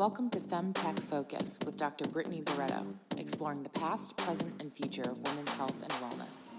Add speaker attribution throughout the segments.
Speaker 1: Welcome to FemTech Focus with Dr. Brittany Barreto, exploring the past, present, and future of women's health and wellness.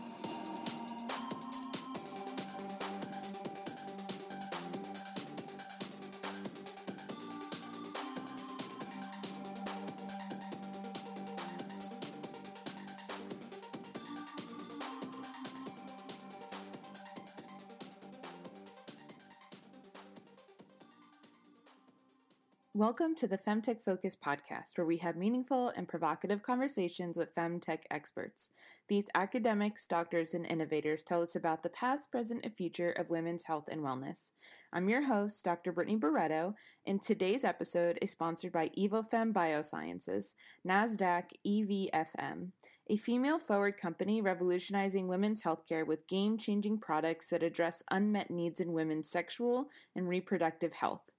Speaker 1: Welcome to the Femtech Focus podcast, where we have meaningful and provocative conversations with femtech experts. These academics, doctors, and innovators tell us about the past, present, and future of women's health and wellness. I'm your host, Dr. Brittany Barreto, and today's episode is sponsored by EvoFem Biosciences, NASDAQ EVFM, a female forward company revolutionizing women's healthcare with game changing products that address unmet needs in women's sexual and reproductive health.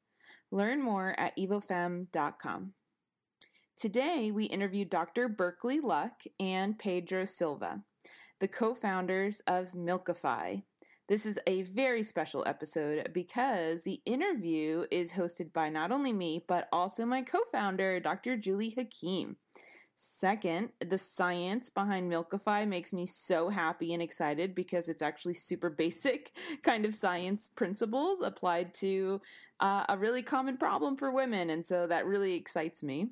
Speaker 1: Learn more at evofem.com. Today, we interview Dr. Berkley Luck and Pedro Silva, the co founders of Milkify. This is a very special episode because the interview is hosted by not only me, but also my co founder, Dr. Julie Hakim. Second, the science behind Milkify makes me so happy and excited because it's actually super basic kind of science principles applied to uh, a really common problem for women. And so that really excites me.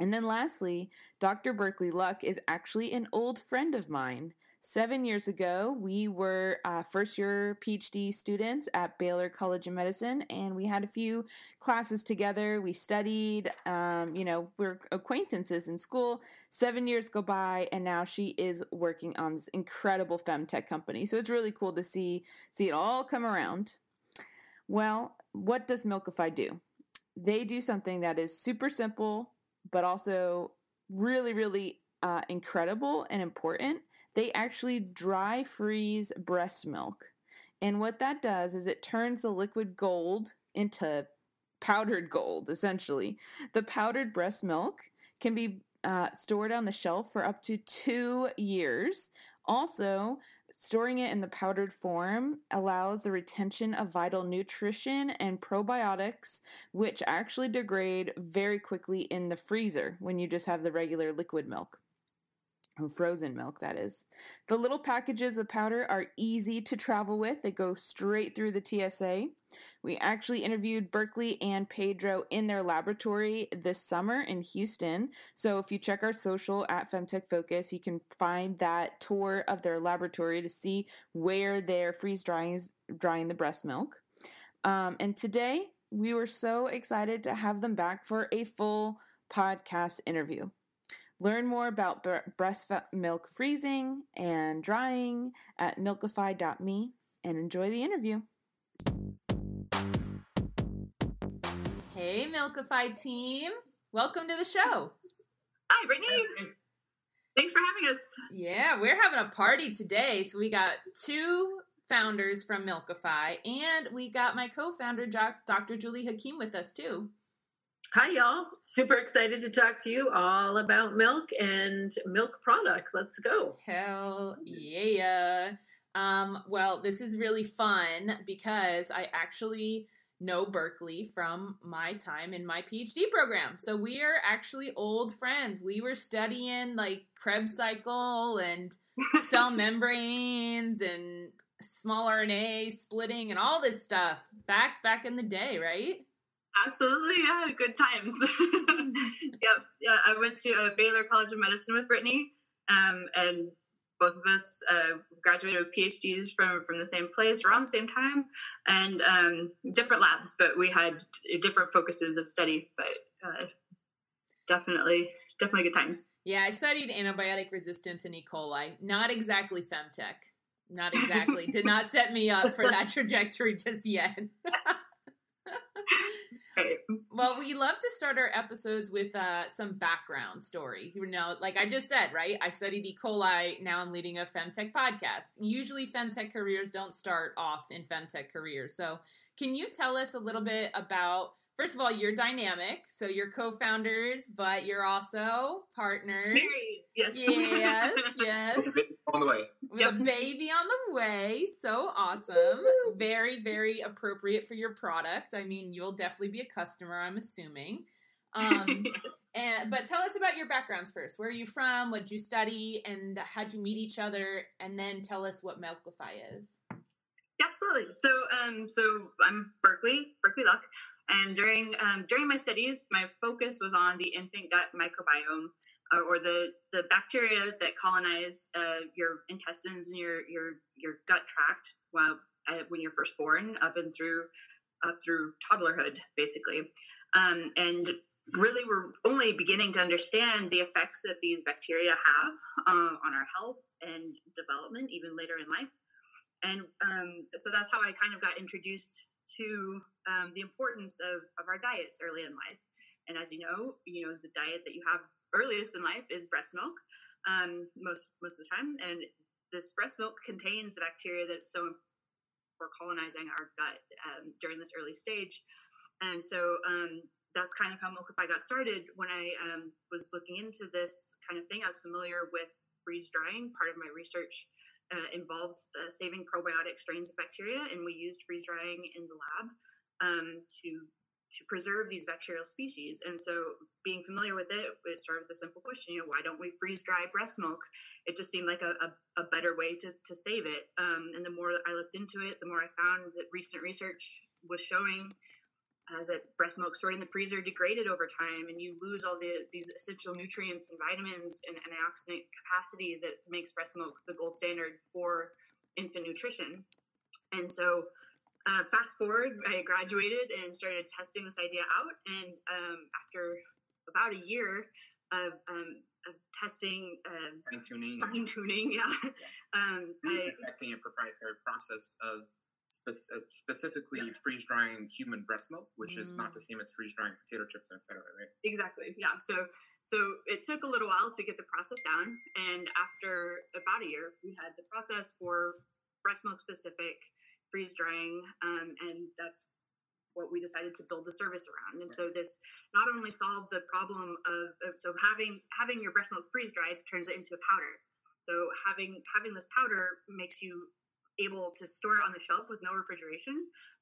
Speaker 1: And then lastly, Dr. Berkley Luck is actually an old friend of mine. Seven years ago, we were uh, first year PhD students at Baylor College of Medicine, and we had a few classes together. We studied, um, you know, we're acquaintances in school. Seven years go by, and now she is working on this incredible femtech company. So it's really cool to see see it all come around. Well, what does Milkify do? They do something that is super simple, but also really, really uh, incredible and important they actually dry freeze breast milk. And what that does is it turns the liquid gold into powdered gold, essentially. The powdered breast milk can be uh, stored on the shelf for up to two years. Also, storing it in the powdered form allows the retention of vital nutrition and probiotics, which actually degrade very quickly in the freezer when you just have the regular liquid milk frozen milk that is. The little packages of powder are easy to travel with. They go straight through the tsa we actually interviewed berkley and pedro in their laboratory this summer in houston. So if you check our social at femtech focus you can find that tour of their laboratory to see where they're freeze drying drying the breast milk. Um, and today we were so excited to have them back for a full podcast interview Learn more about breast milk freezing and drying at milkify.me and enjoy the interview. Hey, Milkify team. Welcome to the show.
Speaker 2: Hi, Brittany. Thanks for having us.
Speaker 1: Yeah, we're having a party today. So we got two founders from Milkify, and we got my co founder, Dr. Julie Hakim, with us too.
Speaker 3: Hi, y'all. Super excited to talk to you all about milk and milk products. Let's go.
Speaker 1: Hell yeah. Um, well, this is really fun because I actually know Berkley from my time in my PhD program. So we are actually old friends. We were studying like Krebs cycle and cell membranes and small RNA splitting and all this stuff back back in the day, right?
Speaker 2: Absolutely, yeah, good times. yep, yeah. I went to uh, Baylor College of Medicine with Brittany, um, and both of us uh, graduated with PhDs from from the same place around the same time, and um, different labs, but we had different focuses of study. But uh, definitely, definitely good times.
Speaker 1: Yeah, I studied antibiotic resistance in E. coli. Not exactly femtech. Not exactly. Did not set me up for that trajectory just yet. Well, we love to start our episodes with uh, some background story. You know, like I just said, right? I studied E. coli. Now I'm leading a femtech podcast. Usually, femtech careers don't start off in femtech careers. So, can you tell us a little bit about first of all, you're dynamic, so you're co-founders, but you're also partners.
Speaker 2: Married, yes.
Speaker 1: Yes, yes.
Speaker 4: on the way.
Speaker 1: With yep. a baby on the way. So awesome. Very, very appropriate for your product. I mean, you'll definitely be a customer, I'm assuming. Um, and but tell us about your backgrounds first. Where are you from? What did you study? And how'd you meet each other? And then tell us what Milkify is.
Speaker 2: Absolutely. So, um, so I'm Berkley, Berkley Luck, and during um, during my studies, my focus was on the infant gut microbiome, uh, or the the bacteria that colonize uh, your intestines and your your your gut tract while uh, when you're first born, up and through up through toddlerhood, basically, um, and really we're only beginning to understand the effects that these bacteria have uh, on our health and development, even later in life. And um, so that's how I kind of got introduced to um, the importance of, of our diets early in life. And as you know, you know the diet that you have earliest in life is breast milk, um, most most of the time, and this breast milk contains the bacteria that's so for colonizing our gut um, during this early stage. And so um, that's kind of how Milkify got started. When I um, was looking into this kind of thing, I was familiar with freeze drying. Part of my research uh, involved uh, saving probiotic strains of bacteria, and we used freeze drying in the lab um, to to preserve these bacterial species. And so, being familiar with it, it started with a simple question: you know, why don't we freeze dry breast milk? It just seemed like a, a, a better way to, to save it. Um, and the more I looked into it, the more I found that recent research was showing uh, that breast milk stored in the freezer degraded over time, and you lose all the these essential nutrients and vitamins and antioxidant capacity that makes breast milk the gold standard for infant nutrition. And so, uh, fast forward, I graduated and started testing this idea out. And um, after about a year of, um, of testing, uh,
Speaker 4: fine tuning,
Speaker 2: fine tuning, yeah,
Speaker 4: um, I, perfecting a proprietary process of spe- uh, specifically freeze drying human breast milk, which mm. is not the mm. same as freeze drying potato chips, etc. Right?
Speaker 2: Exactly. Yeah. So so it took a little while to get the process down, and after about a year, we had the process for breast milk specific freeze drying, um, and that's what we decided to build the service around. And so this not only solved the problem of, of so having having your breast milk freeze dried turns it into a powder. So having having this powder makes you able to store it on the shelf with no refrigeration.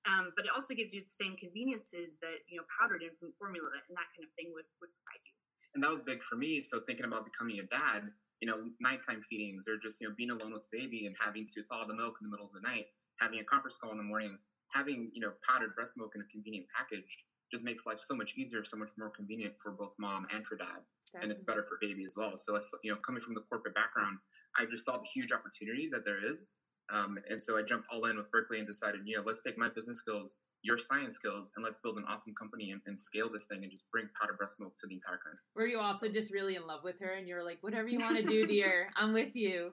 Speaker 2: Um, but it also gives you the same conveniences that you know powdered infant formula and that kind of thing would, would provide you.
Speaker 4: And that was big for me. So thinking about becoming a dad, you know, nighttime feedings or just you know being alone with the baby and having to thaw the milk in the middle of the night, having a conference call in the morning, having you know powdered breast milk in a convenient package just makes life so much easier, so much more convenient for both mom and for dad. Definitely. And it's better for baby as well. So, you know, coming from the corporate background, I just saw the huge opportunity that there is um, and so I jumped all in with Berkley and decided, you know, let's take my business skills, your science skills, and let's build an awesome company and, and scale this thing and just bring powder breast milk to the entire country.
Speaker 1: Were you also just really in love with her and you're like, whatever you want to do, dear, I'm with you?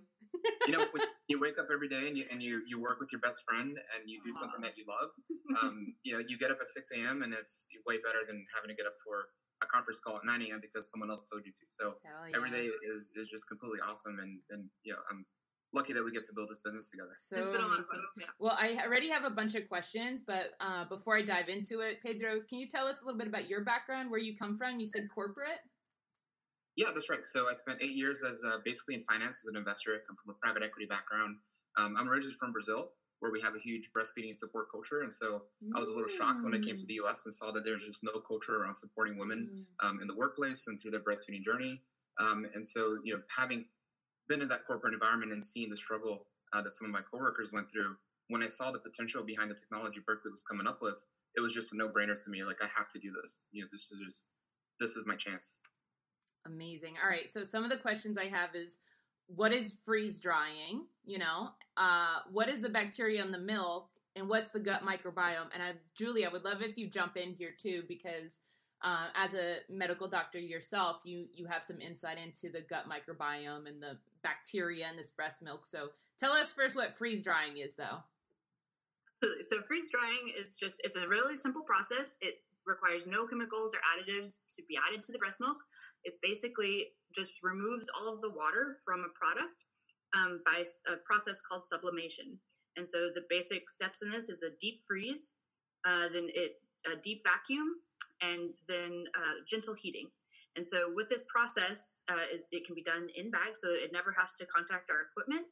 Speaker 4: you know, you wake up every day and you, and you, you work with your best friend and you do something that you love. Um, you know, you get up at 6 a.m. and it's way better than having to get up for a conference call at 9 a.m. because someone else told you to. So yeah. every day is, is just completely awesome. And, and, you know, I'm lucky that we get to build this business together.
Speaker 1: So it's been a lot of fun. Yeah. Well, I already have a bunch of questions, but uh, before I dive into it, Pedro, can you tell us a little bit about your background, where you come from? You said corporate.
Speaker 4: Yeah, that's right. So I spent eight years as uh, basically in finance as an investor. I come from a private equity background. Um, I'm originally from Brazil, where we have a huge breastfeeding support culture, and so mm. I was a little shocked when I came to the U.S. and saw that there's just no culture around supporting women mm. um, in the workplace and through their breastfeeding journey. Um, and so, you know, having been in that corporate environment and seen the struggle uh, that some of my coworkers went through, when I saw the potential behind the technology Berkley was coming up with, it was just a no-brainer to me. Like I have to do this. You know, this is just this is my chance.
Speaker 1: Amazing. All right. So some of the questions I have is what is freeze drying? You know, uh, what is the bacteria in the milk, and what's the gut microbiome? And I, Julie, I would love if you jump in here too because uh, as a medical doctor yourself, you you have some insight into the gut microbiome and the bacteria in this breast milk. So tell us first what freeze drying is, though.
Speaker 2: Absolutely. So freeze drying is just it's a really simple process. It requires no chemicals or additives to be added to the breast milk. It basically just removes all of the water from a product um, by a process called sublimation. And so the basic steps in this is a deep freeze, uh, then it a deep vacuum, and then uh, gentle heating. And so with this process, uh, it, it, can be done in bags, so it never has to contact our equipment,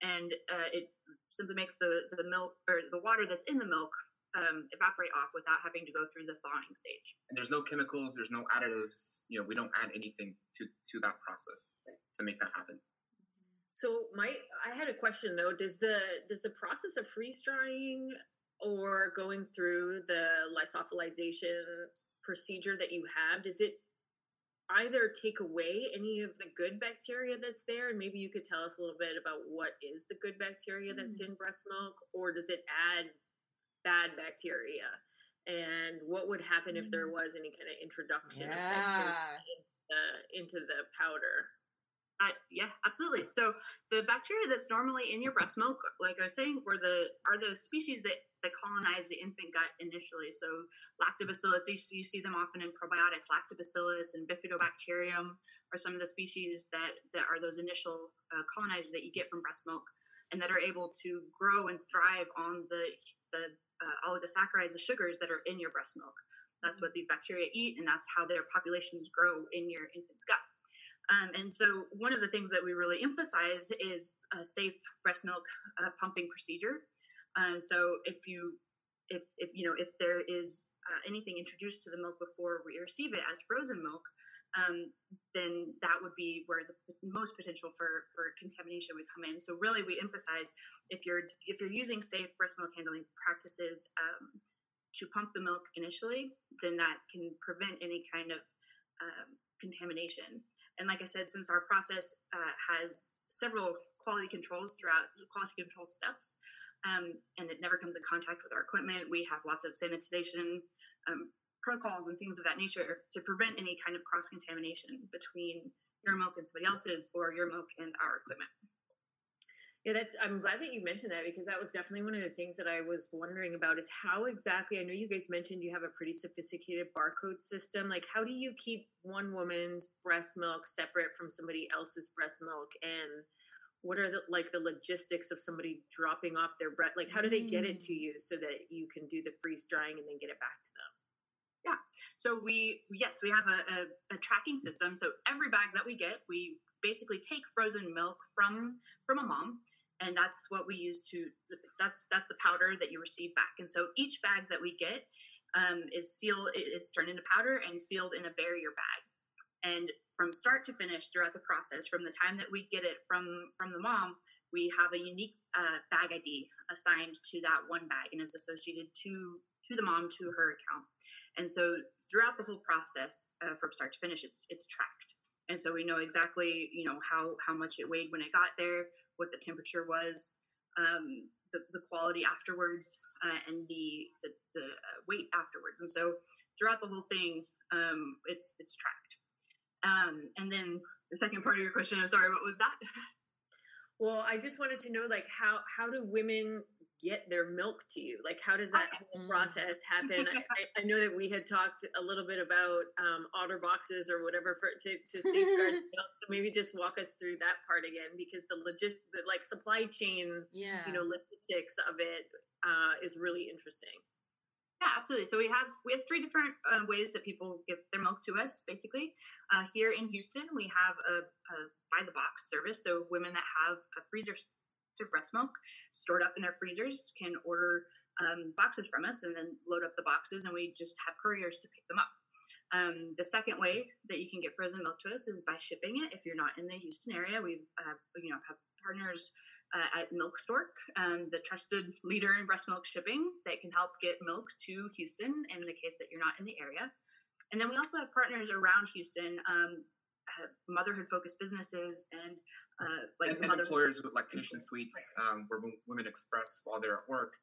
Speaker 2: and uh, it simply makes the the milk or the water that's in the milk um, evaporate off without having to go through the thawing stage.
Speaker 4: And there's no chemicals, there's no additives. You know, we don't add anything to to that process to make that happen.
Speaker 3: So my I had a question though. Does the does the process of freeze drying or going through the lyophilization procedure that you have, does it either take away any of the good bacteria that's there and maybe you could tell us a little bit about what is the good bacteria that's mm. in breast milk or does it add bad bacteria and what would happen mm. if there mm. was any kind of introduction yeah. of bacteria into the, into the powder
Speaker 2: uh, yeah, absolutely. So the bacteria that's normally in your breast milk, like I was saying, were the are those species that that colonize the infant gut initially. So lactobacillus, you, you see them often in probiotics. Lactobacillus and bifidobacterium are some of the species that that are those initial uh, colonizers that you get from breast milk, and that are able to grow and thrive on the the uh, oligosaccharides, the sugars that are in your breast milk. That's what these bacteria eat, and that's how their populations grow in your infant's gut. Um, and so, one of the things that we really emphasize is a safe breast milk uh, pumping procedure. Uh, so, if you, if, if you know, if there is uh, anything introduced to the milk before we receive it as frozen milk, um, then that would be where the most potential for, for contamination would come in. So, really, we emphasize if you're if you're using safe breast milk handling practices um, to pump the milk initially, then that can prevent any kind of um, contamination. And like I said, since our process uh, has several quality controls throughout quality control steps, um, and it never comes in contact with our equipment, we have lots of sanitization um, protocols and things of that nature to prevent any kind of cross contamination between your milk and somebody else's or your milk and our equipment.
Speaker 3: Yeah, that's. I'm glad that you mentioned that because that was definitely one of the things that I was wondering about. Is how exactly? I know you guys mentioned you have a pretty sophisticated barcode system. Like, how do you keep one woman's breast milk separate from somebody else's breast milk, and what are the like the logistics of somebody dropping off their breast? Like, how do they get it to mm. you so that you can do the freeze drying and then get it back to them?
Speaker 2: Yeah. So we yes we have a, a, a tracking system. So every bag that we get, we basically take frozen milk from from a mom and that's what we use to that's that's the powder that you receive back. And so each bag that we get um, is sealed is turned into powder and sealed in a barrier bag. And from start to finish throughout the process from the time that we get it from from the mom we have a unique uh, bag id assigned to that one bag and it's associated to to the mom to her account. And so throughout the whole process uh, from start to finish it's it's tracked. And so we know exactly you know how how much it weighed when it got there what the temperature was um, the, the quality afterwards uh, and the the, the uh, weight afterwards. And so throughout the whole thing um, it's it's tracked. Um, and then the second part of your question is sorry what was that?
Speaker 3: Well i just wanted to know like how how do women get their milk to you? Like, how does that whole process happen? I, I, know that we had talked a little bit about um, otter boxes or whatever for to, to safeguard milk. So maybe just walk us through that part again, because the logist, the like supply chain, yeah. you know, logistics of it uh, is really interesting.
Speaker 2: Yeah, absolutely. So we have we have three different uh, ways that people get their milk to us. Basically, uh, here in Houston, we have a, a buy the box service. So women that have a freezer of breast milk stored up in their freezers can order um, boxes from us and then load up the boxes, and we just have couriers to pick them up. Um, the second way that you can get frozen milk to us is by shipping it. If you're not in the Houston area, we have you know have partners uh, at Milk Stork, um, the trusted leader in breast milk shipping that can help get milk to Houston in the case that you're not in the area. And then we also have partners around Houston, um, motherhood focused businesses and uh, like
Speaker 4: and, and employers with lactation suites um, where women express while they're at work.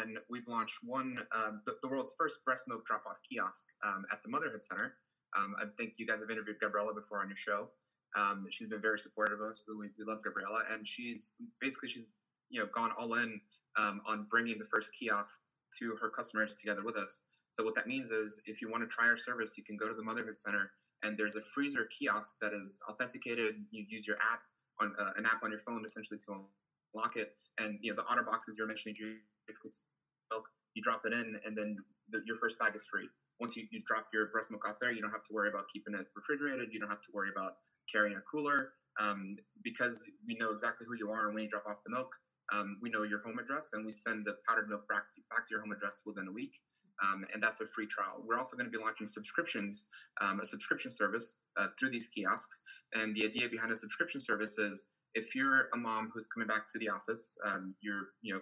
Speaker 4: And we've launched one, uh, the, the, world's first breast milk drop off kiosk um, at the Motherhood Center. Um, I think you guys have interviewed Gabriella before on your show. Um, she's been very supportive of us. We, we love Gabriella, and she's basically she's you know gone all in um, on bringing the first kiosk to her customers together with us. So what that means is, if you want to try our service, you can go to the Motherhood Center, and there's a freezer kiosk that is authenticated. You use your app on uh, an app on your phone essentially to unlock it. And you know the otter boxes you're mentioning, you basically milk, you drop it in, and then the, your first bag is free. Once you, you drop your breast milk off there, you don't have to worry about keeping it refrigerated. You don't have to worry about carrying a cooler um, because we know exactly who you are and when you drop off the milk. Um, we know your home address and we send the powdered milk back to, back to your home address within a week. Um, and that's a free trial. We're also going to be launching subscriptions, um, a subscription service uh, through these kiosks. And the idea behind a subscription service is if you're a mom who's coming back to the office, um, you're you know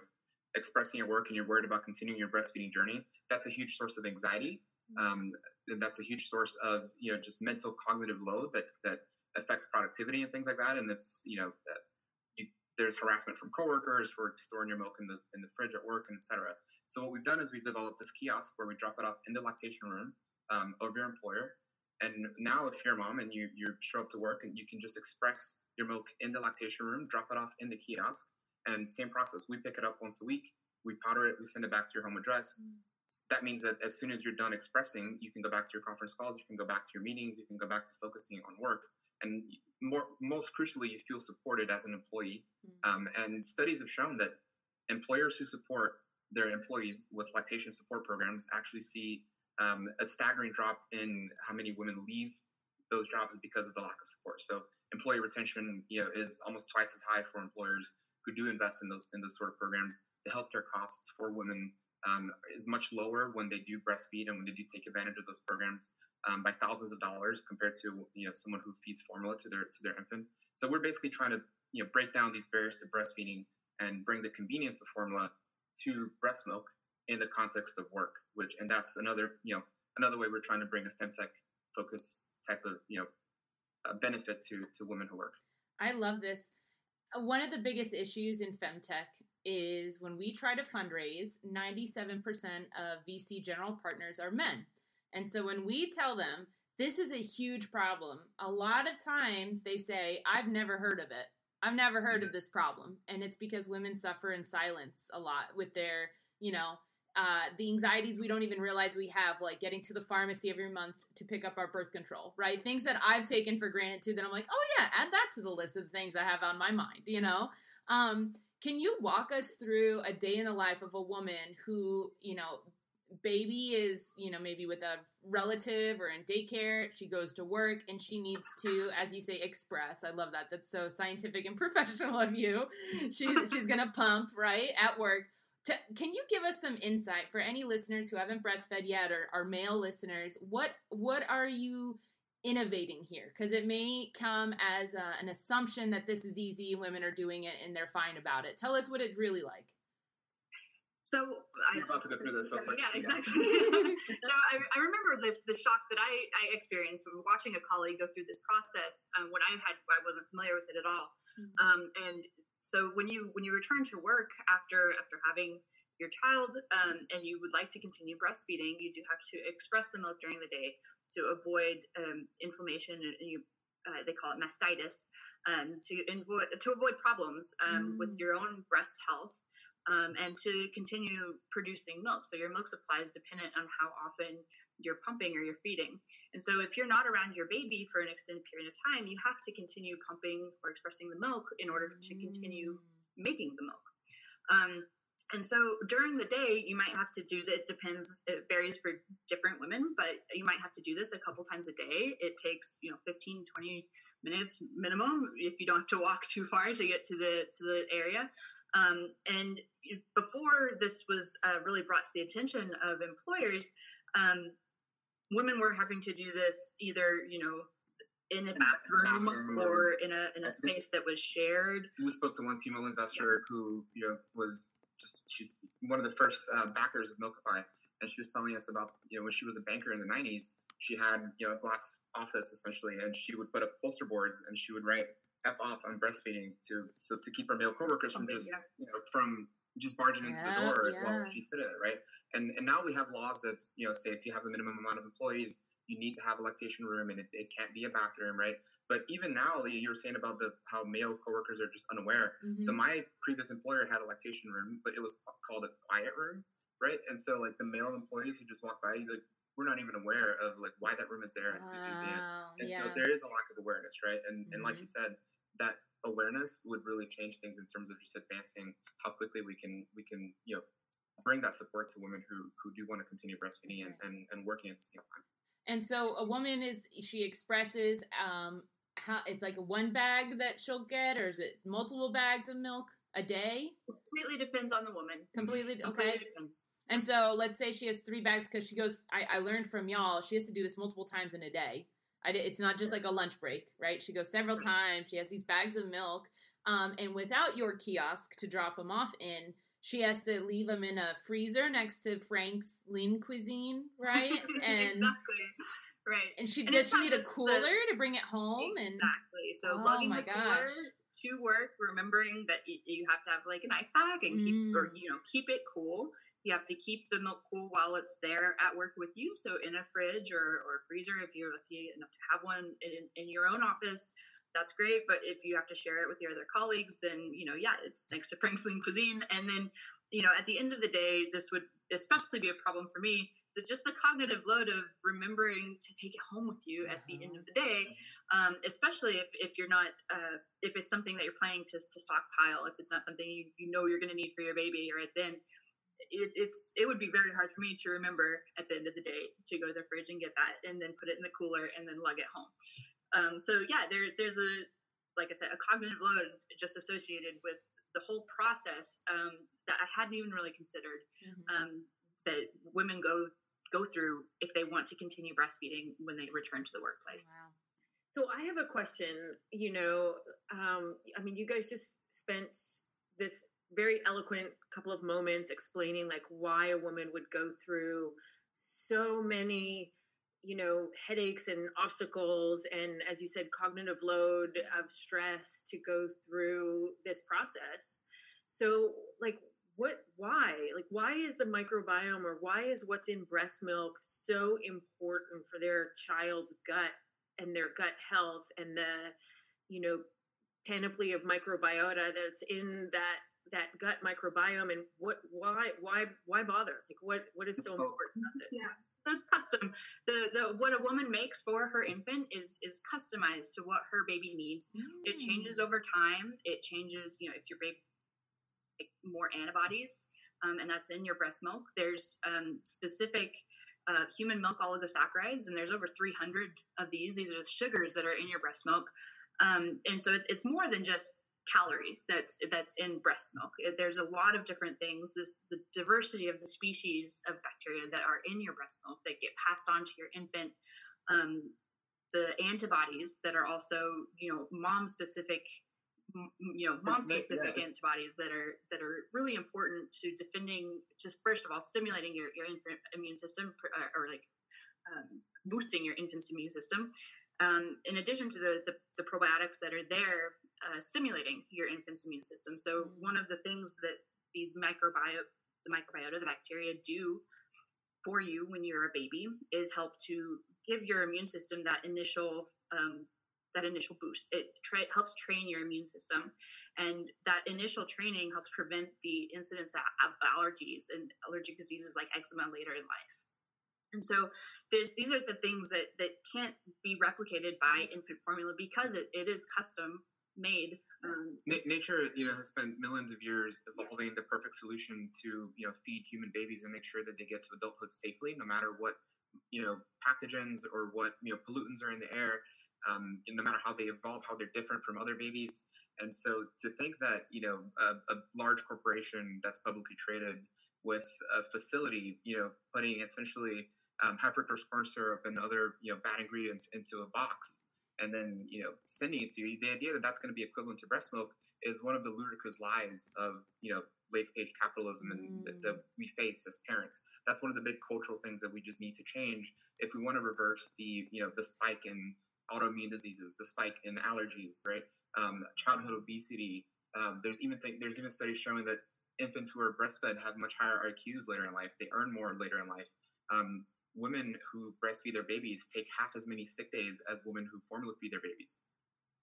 Speaker 4: expressing your work and you're worried about continuing your breastfeeding journey, that's a huge source of anxiety. Um, and that's a huge source of you know just mental cognitive load that that affects productivity and things like that. And it's you know you, there's harassment from coworkers for storing your milk in the in the fridge at work and etc. So what we've done is we've developed this kiosk where we drop it off in the lactation room um, of your employer. And now, if you're a mom and you you show up to work and you can just express your milk in the lactation room, drop it off in the kiosk, and same process. We pick it up once a week, we powder it, we send it back to your home address. Mm. That means that as soon as you're done expressing, you can go back to your conference calls, you can go back to your meetings, you can go back to focusing on work, and more most crucially, you feel supported as an employee. Mm. Um, and studies have shown that employers who support their employees with lactation support programs actually see um, a staggering drop in how many women leave those jobs because of the lack of support. So employee retention, you know, is almost twice as high for employers who do invest in those in those sort of programs. The healthcare costs for women um, is much lower when they do breastfeed and when they do take advantage of those programs um, by thousands of dollars compared to you know someone who feeds formula to their to their infant. So we're basically trying to you know break down these barriers to breastfeeding and bring the convenience of formula to breast milk in the context of work, which and that's another you know another way we're trying to bring a femtech focus type of you know benefit to to women who work.
Speaker 1: I love this. One of the biggest issues in femtech is when we try to fundraise, 97% of VC general partners are men. And so when we tell them this is a huge problem, a lot of times they say, I've never heard of it. I've never heard of this problem. And it's because women suffer in silence a lot with their, you know, uh, the anxieties we don't even realize we have, like getting to the pharmacy every month to pick up our birth control, right? Things that I've taken for granted too, that I'm like, oh yeah, add that to the list of things I have on my mind, you know? Um, can you walk us through a day in the life of a woman who, you know, baby is, you know, maybe with a relative or in daycare, she goes to work and she needs to, as you say, express. I love that. That's so scientific and professional of you. She, she's going to pump, right, at work. To, can you give us some insight for any listeners who haven't breastfed yet or are male listeners? What what are you innovating here? Because it may come as a, an assumption that this is easy, women are doing it, and they're fine about it. Tell us what it's really like.
Speaker 2: So
Speaker 4: I'm about to go through this. So
Speaker 2: yeah, exactly. so I, I, remember this the shock that I, I experienced when watching a colleague go through this process um, when I had I wasn't familiar with it at all. Mm-hmm. Um, and so when you when you return to work after after having your child um, and you would like to continue breastfeeding, you do have to express the milk during the day to avoid um, inflammation and you uh, they call it mastitis um, to avoid to avoid problems mm. with your own breast health um, and to continue producing milk. So your milk supply is dependent on how often you're pumping or you're feeding. And so if you're not around your baby for an extended period of time, you have to continue pumping or expressing the milk in order to continue making the milk. Um, and so during the day, you might have to do that. It depends, it varies for different women, but you might have to do this a couple times a day. It takes, you know, 15, 20 minutes minimum if you don't have to walk too far to get to the to the area. Um, and before this was uh, really brought to the attention of employers, um, women were having to do this either, you know, in a bathroom, bathroom or in a in a space that was shared.
Speaker 4: We spoke to one female investor who, you know, was just she's one of the first uh, backers of Milkify, and she was telling us about, you know, when she was a banker in the '90s, she had you know a glass office essentially, and she would put up poster boards and she would write f off on breastfeeding to so to keep our male coworkers from just yeah. you know from just barging into yeah, the door yeah. while she's sitting there, right? And and now we have laws that you know say if you have a minimum amount of employees, you need to have a lactation room and it, it can't be a bathroom, right? But even now, you were saying about the how male coworkers are just unaware. Mm-hmm. So my previous employer had a lactation room, but it was called a quiet room, right? And so like the male employees who just walk by, like we're not even aware of like why that room is there and who's using it. And yeah. so there is a lack of awareness, right? And mm-hmm. and like mm-hmm. you said, that awareness would really change things in terms of just advancing how quickly we can we can you know bring that support to women who who do want to continue breastfeeding and, and, and working at the same time.
Speaker 1: And so a woman is she expresses um how it's like a one bag that she'll get or is it multiple bags of milk a day?
Speaker 2: Completely depends on the woman.
Speaker 1: Completely okay.
Speaker 2: Completely depends.
Speaker 1: And so let's say she has three bags because she goes. I, I learned from y'all she has to do this multiple times in a day. I, it's not just like a lunch break, right? She goes several times. She has these bags of milk, um, and without your kiosk to drop them off in, she has to leave them in a freezer next to Frank's Lean Cuisine, right?
Speaker 2: And exactly. Right.
Speaker 1: And she and does she need a cooler the, to bring it home
Speaker 2: exactly. and Exactly. So oh lugging the gosh. cooler to work, remembering that you have to have like an ice bag and keep mm. or you know keep it cool. You have to keep the milk cool while it's there at work with you. So in a fridge or, or freezer, if you're lucky enough to have one in, in your own office, that's great. But if you have to share it with your other colleagues, then you know yeah, it's next to Frank's Cuisine. And then you know at the end of the day, this would especially be a problem for me the, just the cognitive load of remembering to take it home with you at the end of the day, um, especially if, if you're not, uh, if it's something that you're planning to, to stockpile, if it's not something you, you know you're going to need for your baby right then, it, it's it would be very hard for me to remember at the end of the day to go to the fridge and get that and then put it in the cooler and then lug it home. Um, so yeah, there there's a like I said a cognitive load just associated with the whole process um, that I hadn't even really considered. Mm-hmm. Um, that women go go through if they want to continue breastfeeding when they return to the workplace. Wow.
Speaker 3: So I have a question. You know, um, I mean, you guys just spent this very eloquent couple of moments explaining like why a woman would go through so many you know headaches and obstacles and as you said cognitive load of stress to go through this process so like what why? Like why is the microbiome or why is what's in breast milk so important for their child's gut and their gut health and the you know panoply of microbiota that's in that that gut microbiome? And what why why why bother? Like what what is so important about
Speaker 2: it? Yeah there's custom. The the what a woman makes for her infant is is customized to what her baby needs. Mm. it changes over time. It changes you know if your baby more antibodies, um, and that's in your breast milk. There's um, specific uh, human milk oligosaccharides, and there's over 300 of these. These are the sugars that are in your breast milk, um, and so it's it's more than just calories that's that's in breast milk. There's a lot of different things. This the diversity of the species of bacteria that are in your breast milk that get passed on to your infant. Um, the antibodies that are also you know mom specific you know mom specific yeah, antibodies that are that are really important to defending just first of all stimulating your, your infant immune system or, uh, or like um, boosting your infant's immune system. Um, in addition to the, the, the probiotics that are there uh, stimulating your infant's immune system. So mm-hmm. one of the things that these microbiota the microbiota the bacteria do for you when you're a baby is help to give your immune system that initial um, that initial boost. It tra- helps train your immune system, and that initial training helps prevent the incidence of allergies and allergic diseases like eczema later in life. And so these are the things that that can't be replicated by infant formula because it, it is custom made. Um,
Speaker 4: nature, you know, has spent millions of years evolving the perfect solution to you know feed human babies and make sure that they get to adulthood safely, no matter what you know pathogens or what you know pollutants are in the air um, no matter how they evolve, how they're different from other babies. And so to think that, you know, a, a large corporation that's publicly traded with a facility, you know, putting essentially um, high fructose corn syrup and other, you know, bad ingredients into a box and then, you know, sending it to you, the idea that that's going to be equivalent to breast milk is one of the ludicrous lies of, you know, late stage capitalism and mm. that, that we face as parents. That's one of the big cultural things that we just need to change if we want to reverse the, you know, the spike in autoimmune diseases, the spike in allergies, right? Um, childhood obesity. Um, there's even th- there's even studies showing that infants who are breastfed have much higher IQs later in life. They earn more later in life. Um, women who breastfeed their babies take half as many sick days as women who formula feed their babies.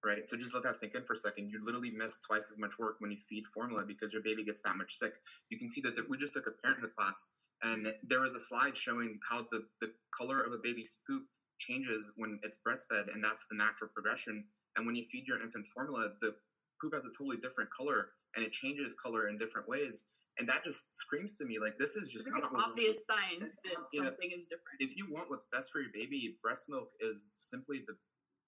Speaker 4: Right. So just let that sink in for a second. You literally miss twice as much work when you feed formula because your baby gets that much sick. You can see that the, we just took a parenthood class and there was a slide showing how the, the color of a baby's poop changes when it's breastfed, and that's the natural progression. And when you feed your infant formula, the poop has a totally different color, and it changes color in different ways. and that just screams to me like this is just
Speaker 2: not obvious signs that you something know, is different.
Speaker 4: If you want what's best for your baby, breast milk is simply the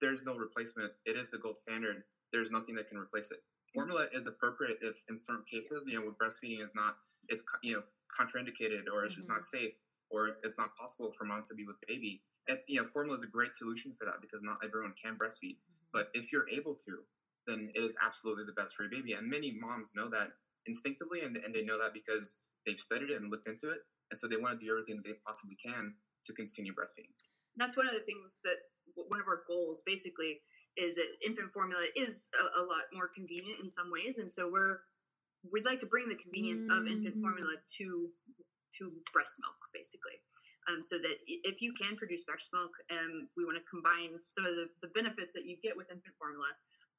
Speaker 4: there's no replacement. It is the gold standard. There's nothing that can replace it. Formula is appropriate if in certain cases, you know, when breastfeeding is not it's you know contraindicated or it's mm-hmm. just not safe or it's not possible for mom to be with baby. And, you know, formula is a great solution for that because not everyone can breastfeed. Mm-hmm. But if you're able to, then it is absolutely the best for your baby. And many moms know that instinctively, and, and they know that because they've studied it and looked into it, and so they want to do everything they possibly can to continue breastfeeding.
Speaker 2: That's one of the things that one of our goals basically is that infant formula is a, a lot more convenient in some ways, and so we're we'd like to bring the convenience mm-hmm. of infant mm. formula to to breast milk basically. Um, so that if you can produce breast milk, um, we want to combine some of the, the benefits that you get with infant formula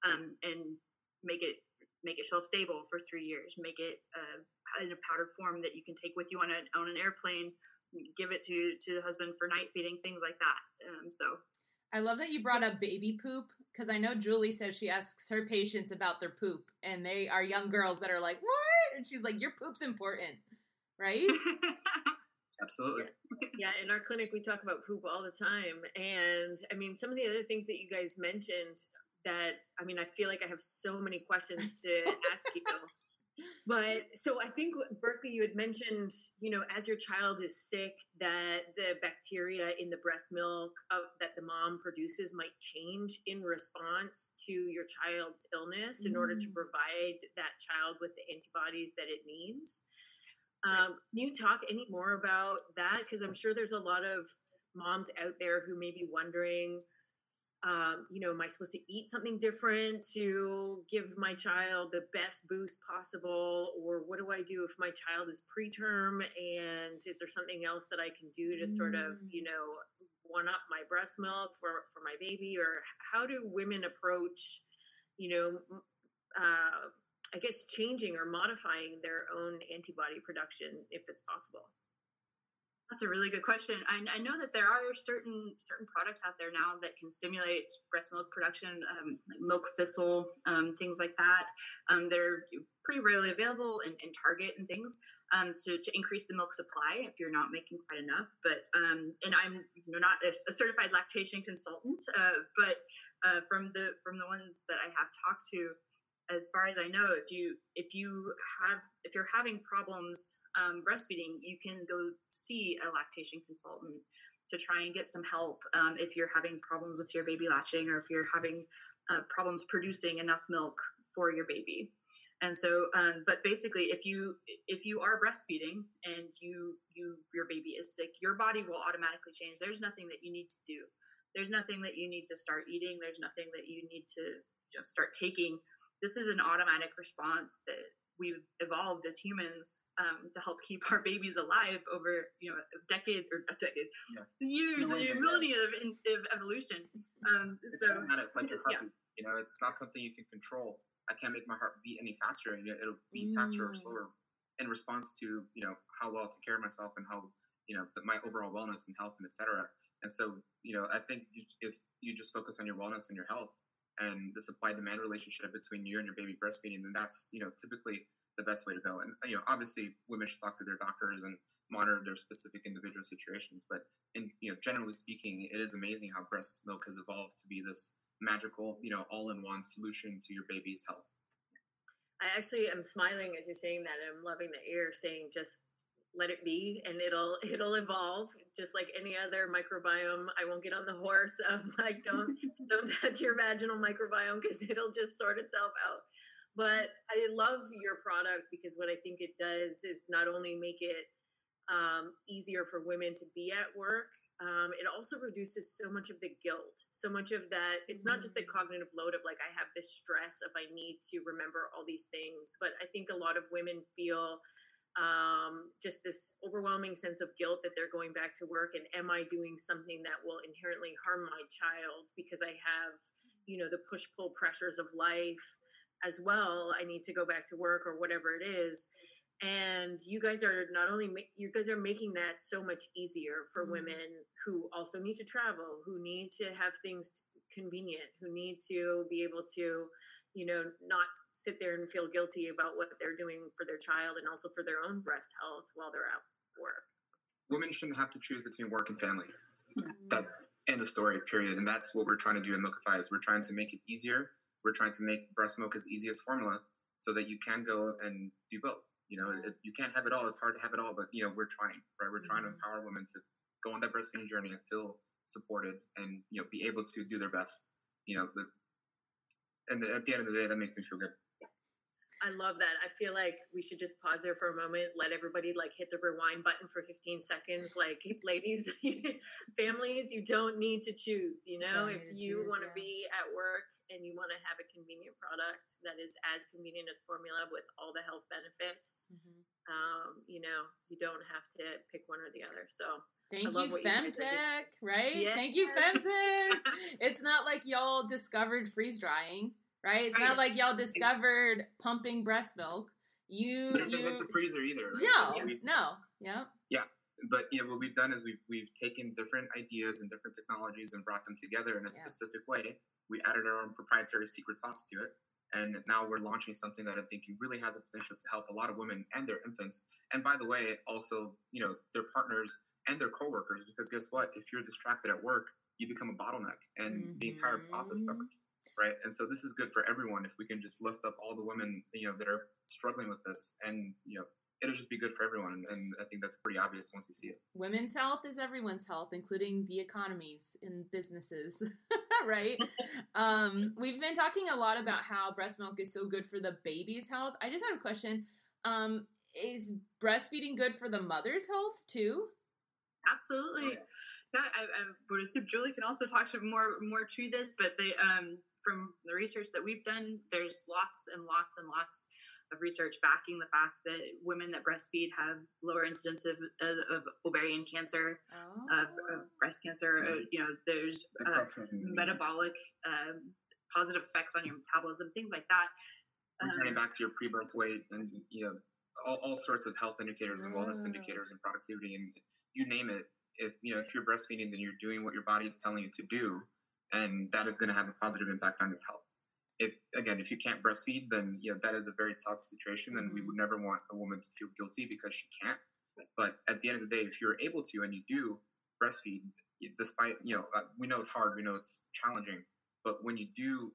Speaker 2: um, and make it make it shelf stable for three years. Make it uh, in a powdered form that you can take with you on an on an airplane. Give it to to the husband for night feeding, things like that. Um, so,
Speaker 1: I love that you brought up baby poop because I know Julie says she asks her patients about their poop, and they are young girls that are like, "What?" And she's like, "Your poop's important, right?"
Speaker 4: Absolutely.
Speaker 3: Yeah, in our clinic we talk about poop all the time, and I mean some of the other things that you guys mentioned that I mean, I feel like I have so many questions to ask you. But so I think Berkley, you had mentioned, you know, as your child is sick, that the bacteria in the breast milk of, that the mom produces might change in response to your child's illness mm. in order to mm. provide that child with the antibodies that it needs. Um, can you talk any more about that? Because I'm sure there's a lot of moms out there who may be wondering, um, you know, am I supposed to eat something different to give my child the best boost possible? Or what do I do if my child is preterm? And is there something else that I can do to sort of, you mm. know, one up my breast milk for, for my baby? Or how do women approach, you know, uh, I guess changing or modifying their own antibody production if it's possible?
Speaker 2: That's a really good question. I, I, know that there are certain certain products out there now that can stimulate breast milk production, um, like milk thistle, um, things like that. Um, they're pretty rarely available in, in Target and things um, to, to increase the milk supply if you're not making quite enough. But um, and I'm not a, a certified lactation consultant, uh, but uh, from the from the ones that I have talked to, as far as I know, if you if you have if you're having problems um, breastfeeding, you can go see a lactation consultant to try and get some help um, if you're having problems with your baby latching or if you're having uh, problems producing enough milk for your baby. And so, um, but basically, if you if you are breastfeeding and you you your baby is sick, your body will automatically change. There's nothing that you need to do. There's nothing that you need to start eating. There's nothing that you need to start taking. This is an automatic response that we've evolved as humans um, to help keep our babies alive over you know a decade or a decade yeah. years no, and millennia of, of, evolution. Um,
Speaker 4: it's
Speaker 2: so
Speaker 4: like your heartbeat. Yeah. You know, it's not something you can control. I can't make my heart beat any faster, and it'll beat mm. faster or mm. slower in response to you know how well to care of myself and how you know my overall wellness and health and etc. And so you know, I think you, if you just focus on your wellness and your health, and the supply demand relationship between you and your baby breastfeeding, then that's you know typically the best way to go. And you know, obviously, women should talk to their doctors and monitor their specific individual situations. But in you know, generally speaking, it is amazing how breast milk has evolved to be this magical, you know, all-in-one solution to your baby's health.
Speaker 3: I actually am smiling as you're saying that. and I'm loving that you're saying just let it be and it'll it'll evolve just like any other microbiome i won't get on the horse of like don't don't touch your vaginal microbiome because it'll just sort itself out but I love your product because what I think it does is not only make it um, easier for women to be at work, um, it also reduces so much of the guilt, so much of that. It's not just the mm-hmm. cognitive load of like, I have this stress of I need to remember all these things, but I think a lot of women feel um, just this overwhelming sense of guilt that they're going back to work and am I doing something that will inherently harm my child? Because I have, you know, the push pull pressures of life as well. I need to go back to work or whatever it is. And you guys are not only you guys are making that so much easier for mm-hmm. women who also need to travel who need to have things convenient, who need to be able to, you know, not sit there and feel guilty about what they're doing for their child and also for their own breast health while they're at work.
Speaker 4: Women shouldn't have to choose between work and family. That end of story, period. And that's what we're trying to do at Milkify is we're trying to make it easier. We're trying to make breast milk as easy as formula so that you can go and do both. You know, it, you can't have it all. It's hard to have it all, but you know, we're trying, right? We're trying
Speaker 3: Mm-hmm.
Speaker 4: to empower women to go on that breastfeeding journey and feel supported and you know be able to do their best. You know, the, and at the end of the day, that makes me feel good.
Speaker 3: I love that. I feel like we should just pause there for a moment, let everybody like hit the rewind button for 15 seconds. Like, ladies, families, you don't need to choose. You know, if you want to
Speaker 1: yeah.
Speaker 3: be at work and you want to have a convenient product that is as convenient as formula with all the health benefits,
Speaker 1: Mm-hmm.
Speaker 3: um, you know, you don't have to pick one or the other. So,
Speaker 1: Thank you,
Speaker 3: what you guys are doing.
Speaker 1: Femtech, right?
Speaker 3: Yes.
Speaker 1: Thank you, Femtech. it's not like y'all discovered freeze drying, right? It's not like y'all discovered pumping breast milk. You,
Speaker 4: We
Speaker 1: you,
Speaker 4: like the freezer either. right?
Speaker 1: no,
Speaker 4: We-
Speaker 1: no, yeah.
Speaker 4: Yeah. But know what we've done is we've we've taken different ideas and different technologies and brought them together in a
Speaker 1: Yeah.
Speaker 4: specific way. We added our own proprietary secret sauce to it, and now we're launching something that I think really has the potential to help a lot of women and their infants. And by the way, also you know their partners and their coworkers, because guess what? If you're distracted at work, you become a bottleneck, and the entire process
Speaker 1: Mhm.
Speaker 4: suffers. Right, and so this is good for everyone if we can just lift up all the women, you know, that are struggling with this, and you know, it'll just be good for everyone. And, and I think that's pretty obvious once you see it.
Speaker 1: Women's health is everyone's health, including the economies and businesses, right? um, we've been talking a lot about how breast milk is so good for the baby's health. I just have a question. Um, is breastfeeding good for the mother's health too?
Speaker 2: Absolutely.
Speaker 4: Oh, yeah.
Speaker 2: Yeah, I, I would assume Julie can also talk to more more to this, but they um from the research that we've done, there's lots and lots and lots of research backing the fact that women that breastfeed have lower incidence of, of, of ovarian cancer,
Speaker 1: Oh.
Speaker 2: of, of breast cancer. Uh, you know, there's uh, metabolic um, positive effects on your metabolism, things like that.
Speaker 4: returning
Speaker 2: Um,
Speaker 4: back to your pre-birth weight and you know all, all sorts of health indicators and wellness
Speaker 1: Ah.
Speaker 4: indicators and productivity and you name it if you know if you're breastfeeding then you're doing what your body is telling you to do and that is going to have a positive impact on your health. If again if you can't breastfeed then you know that is a very tough situation and we would never want a woman to feel guilty because she can't. But at the end of the day if you're able to and you do breastfeed despite you know uh, we know it's hard we know it's challenging but when you do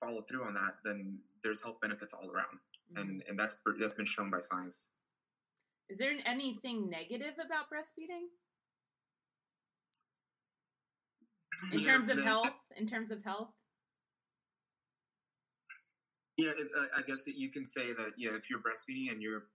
Speaker 4: follow through on that then there's health benefits all around. And and that's that's been shown by science.
Speaker 1: Is there anything negative about breastfeeding in terms of health? In terms of health?
Speaker 4: You know, it- uh, I guess that you can say that you know if you're breastfeeding and you're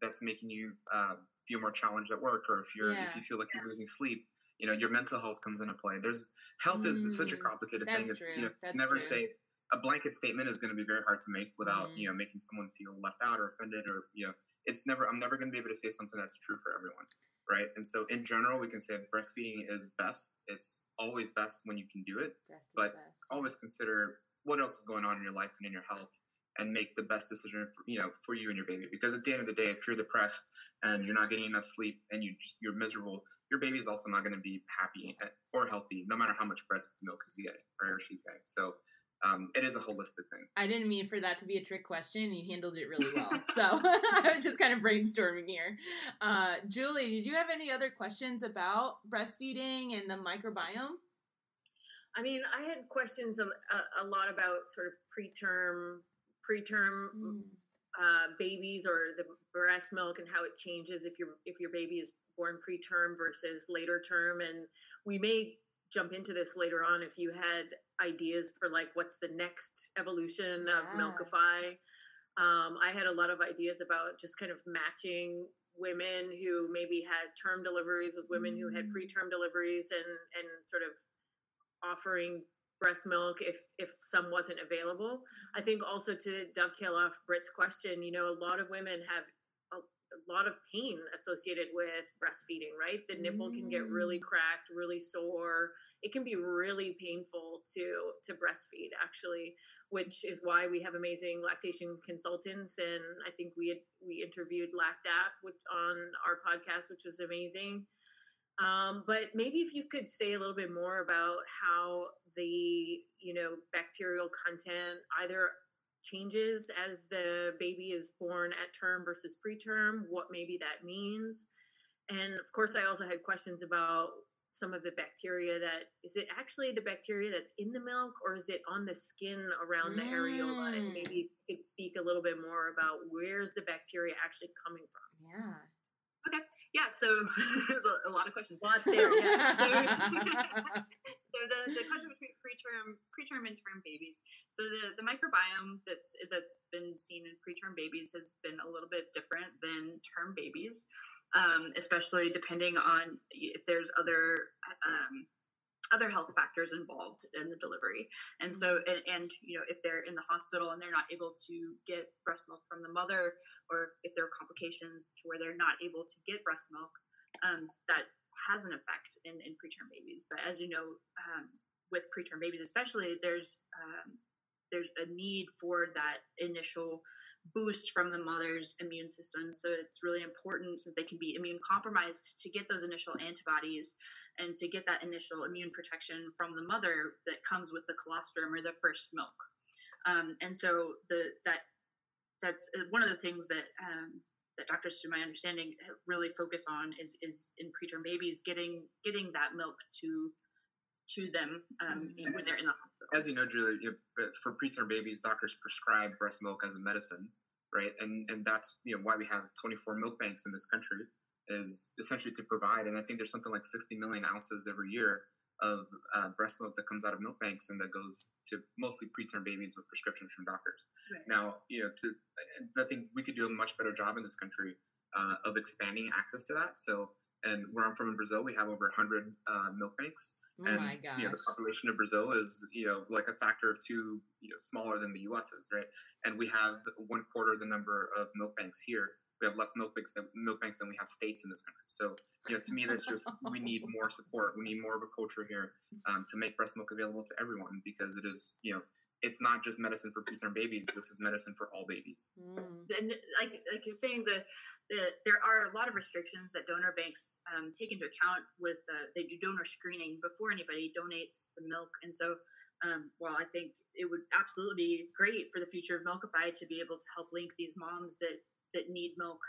Speaker 4: that's making you uh, feel more challenged at work, or if you're
Speaker 1: Yeah.
Speaker 4: if you feel like you're losing sleep, you know your mental health comes into play. There's health is such a
Speaker 1: Mm,
Speaker 4: complicated thing. It's
Speaker 1: true,
Speaker 4: you know
Speaker 1: that's
Speaker 4: never
Speaker 1: true.
Speaker 4: say a blanket statement is going to be very hard to make without
Speaker 1: Mm.
Speaker 4: you know making someone feel left out or offended or you know it's never I'm never going to be able to say something that's true for everyone. Right. And so in general, we can say breastfeeding is best. It's always best when you can do it.
Speaker 1: Breast
Speaker 4: But always consider what else is going on in your life and in your health and make the best decision for, you know for you and your baby because at the end of the day if you're depressed and you're not getting enough sleep and you just you're miserable your baby is also not going to be happy or healthy no matter how much breast milk he's getting or she's getting so um, it is a holistic thing
Speaker 1: I didn't mean for that to be a trick question. You handled it really well. so I'm just kind of brainstorming here. Uh, Julie, did you have any other questions about breastfeeding and the microbiome?
Speaker 3: I mean, I had questions a, a, a lot about sort of preterm, preterm
Speaker 1: Mm.
Speaker 3: uh, babies or the breast milk and how it changes if your if your baby is born preterm versus later term. And we may jump into this later on if you had ideas for like what's the next evolution of Milkify. Um, I had a lot of ideas about just kind of matching women who maybe had term deliveries with women who had
Speaker 1: Mm.
Speaker 3: preterm deliveries and and sort of offering breast milk if if some wasn't available. I think also to dovetail off Britt's question, you know, a lot of women have a, lot of pain associated with breastfeeding, right? The nipple can get really cracked, really sore. It can be really painful to to breastfeed actually, which is why we have amazing lactation consultants and I think we had, we interviewed Lactat which on our podcast which was amazing. Um, but maybe if you could say a little bit more about how the you know, bacterial content either changes as the baby is born at term versus preterm, what maybe that means. And of course, I also had questions about some of the bacteria that is it actually the bacteria that's in the milk or is it on the skin around the areola and mm. maybe you could speak a little bit more about where's the bacteria actually coming from
Speaker 1: yeah
Speaker 2: Okay. Yeah. So there's a, a, lot of questions. Lots there. Yeah. So, so the, the question between preterm preterm and term babies. So the, the microbiome that's that's been seen in preterm babies has been a little bit different than term babies, um, especially depending on if there's other um, other health factors involved in the delivery. And so, mm-hmm. and, and, you know, if they're in the hospital and they're not able to get breast milk from the mother, or if there are complications to where they're not able to get breast milk, um, that has an effect in, in preterm babies. But as you know, um, with preterm babies, especially, there's um, there's a need for that initial boost from the mother's immune system. So it's really important since they can be immune compromised to get those initial antibodies and to get that initial immune protection from the mother that comes with the colostrum or the first milk. Um, and so the that that's uh, one of the things that um, that doctors, to my understanding, really focus on is is in preterm babies getting getting that milk to to them um, mm-hmm. when they're in the hospital.
Speaker 4: As you know, Julie, you know, for preterm babies, doctors prescribe breast milk as a medicine, right? And and that's you know why we have 24 milk banks in this country is essentially to provide. And I think there's something like 60 million ounces every year of uh, breast milk that comes out of milk banks and that goes to mostly preterm babies with prescriptions from doctors. Right. Now, you know, to I think we could do a much better job in this country uh, of expanding access to that. So, and where I'm from in Brazil, we have over 100 uh, milk banks.
Speaker 1: Oh
Speaker 4: and
Speaker 1: my gosh.
Speaker 4: you know the population of Brazil is you know like a factor of two you know smaller than the U.S. is right, and we have one quarter the number of milk banks here we have less milk banks than milk banks than we have states in this country. So, you know, to me, that's just we need more support. We need more of a culture here um, to make breast milk available to everyone because it is, you know, it's not just medicine for preterm babies. This is medicine for all babies.
Speaker 2: Mm. And like like you're saying, the, the there are a lot of restrictions that donor banks um, take into account with uh, they do donor screening before anybody donates the milk. And so, um, while I think it would absolutely be great for the future of Milkify to be able to help link these moms that that need milk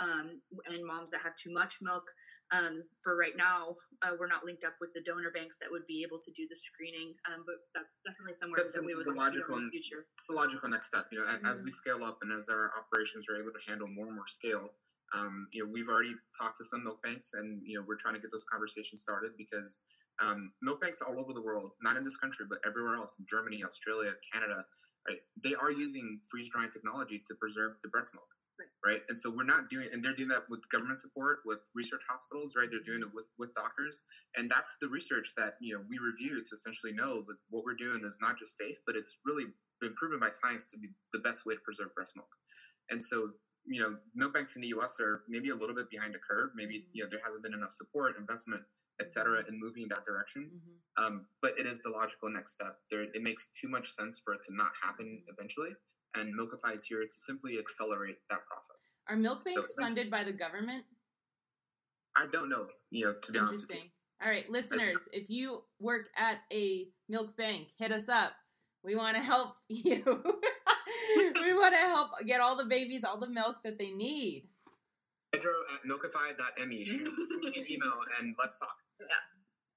Speaker 2: um, and moms that have too much milk. Um, for right now, uh, we're not linked up with the donor banks that would be able to do the screening, um, but that's definitely somewhere
Speaker 4: that's
Speaker 2: that we would
Speaker 4: logical,
Speaker 2: in the future.
Speaker 4: It's the logical next step. You know, mm-hmm. as we scale up and as our operations are able to handle more and more scale, um, you know, we've already talked to some milk banks, and you know, we're trying to get those conversations started because um, milk banks all over the world, not in this country, but everywhere else, in Germany, Australia, Canada, right? They are using freeze drying technology to preserve the breast milk. Right. And so we're not doing, and they're doing that with government support, with research hospitals, right? They're doing it with, with doctors. And that's the research that, you know, we review to essentially know that what we're doing is not just safe, but it's really been proven by science to be the best way to preserve breast milk. And so, you know, milk banks in the US are maybe a little bit behind the curve. Maybe, you know, there hasn't been enough support, investment, et cetera, in moving in that direction. Mm-hmm. Um, but it is the logical next step. There, it makes too much sense for it to not happen eventually and Milkify is here to simply accelerate that process.
Speaker 1: Are milk banks so funded by the government?
Speaker 4: I don't know, you know, to be honest with you.
Speaker 1: All right, listeners, if you work at a milk bank, hit us up. We want to help you. we want to help get all the babies all the milk that they need.
Speaker 4: Pedro at milkify.me. Shoot me an email and let's talk.
Speaker 2: Yeah.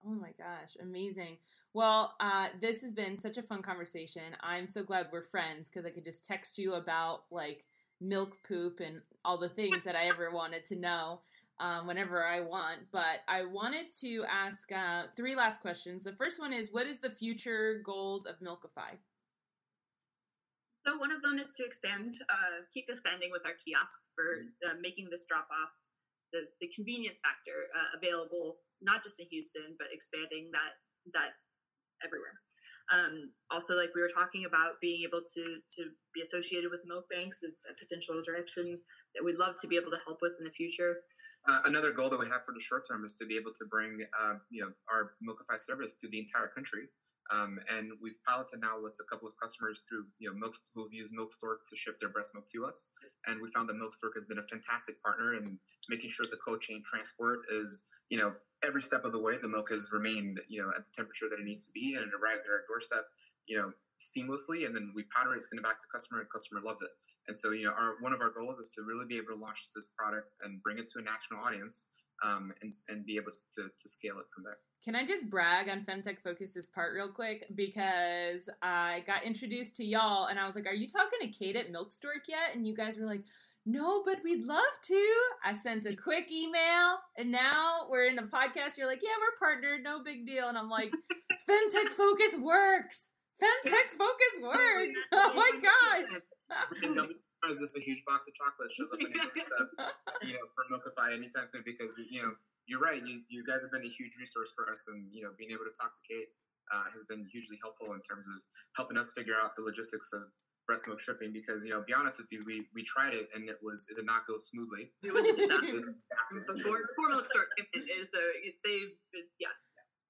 Speaker 1: Oh my gosh, amazing. Well, uh, this has been such a fun conversation. I'm so glad we're friends because I could just text you about like milk poop and all the things that I ever wanted to know um, whenever I want. But I wanted to ask uh, three last questions. The first one is What is the future goals of Milkify?
Speaker 2: So, one of them is to expand, uh, keep expanding with our kiosk for uh, making this drop off, the, the convenience factor uh, available not just in Houston, but expanding that that everywhere. Um, also, like we were talking about, being able to to be associated with milk banks is a potential direction that we'd love to be able to help with in the future.
Speaker 4: Uh, another goal that we have for the short term is to be able to bring uh, you know our Milkify service to the entire country. Um, and we've piloted now with a couple of customers through, you know, Milk, who've used Milk Stork to ship their breast milk to us. And we found that Milk Stork has been a fantastic partner in making sure the cold chain transport is, you know, every step of the way, the milk has remained, you know, at the temperature that it needs to be and it arrives at our doorstep. you know, seamlessly, and then we powder it, send it back to customer, and customer loves it. And so, you know, our one of our goals is to really be able to launch this product and bring it to a national audience, um, and and be able to to scale it from there.
Speaker 1: Can I just brag on Femtech Focus's part real quick because I got introduced to y'all and I was like, "Are you talking to Kate at Milk Stork yet?" And you guys were like, "No, but we'd love to." I sent a quick email, and now we're in a podcast. You're like, "Yeah, we're partnered, no big deal." And I'm like, "Femtech Focus works. Femtech Focus works. Oh my god!"
Speaker 4: As if a huge box of chocolate shows up in your doorstep, you know, for Milkify anytime soon because you know you're right. You, you guys have been a huge resource for us, and you know, being able to talk to Kate uh, has been hugely helpful in terms of helping us figure out the logistics of breast milk shipping. Because you know, be honest with you, we we tried it and it was it did not go smoothly.
Speaker 2: It was a disaster. was a disaster. Before before Milk Stork is the they yeah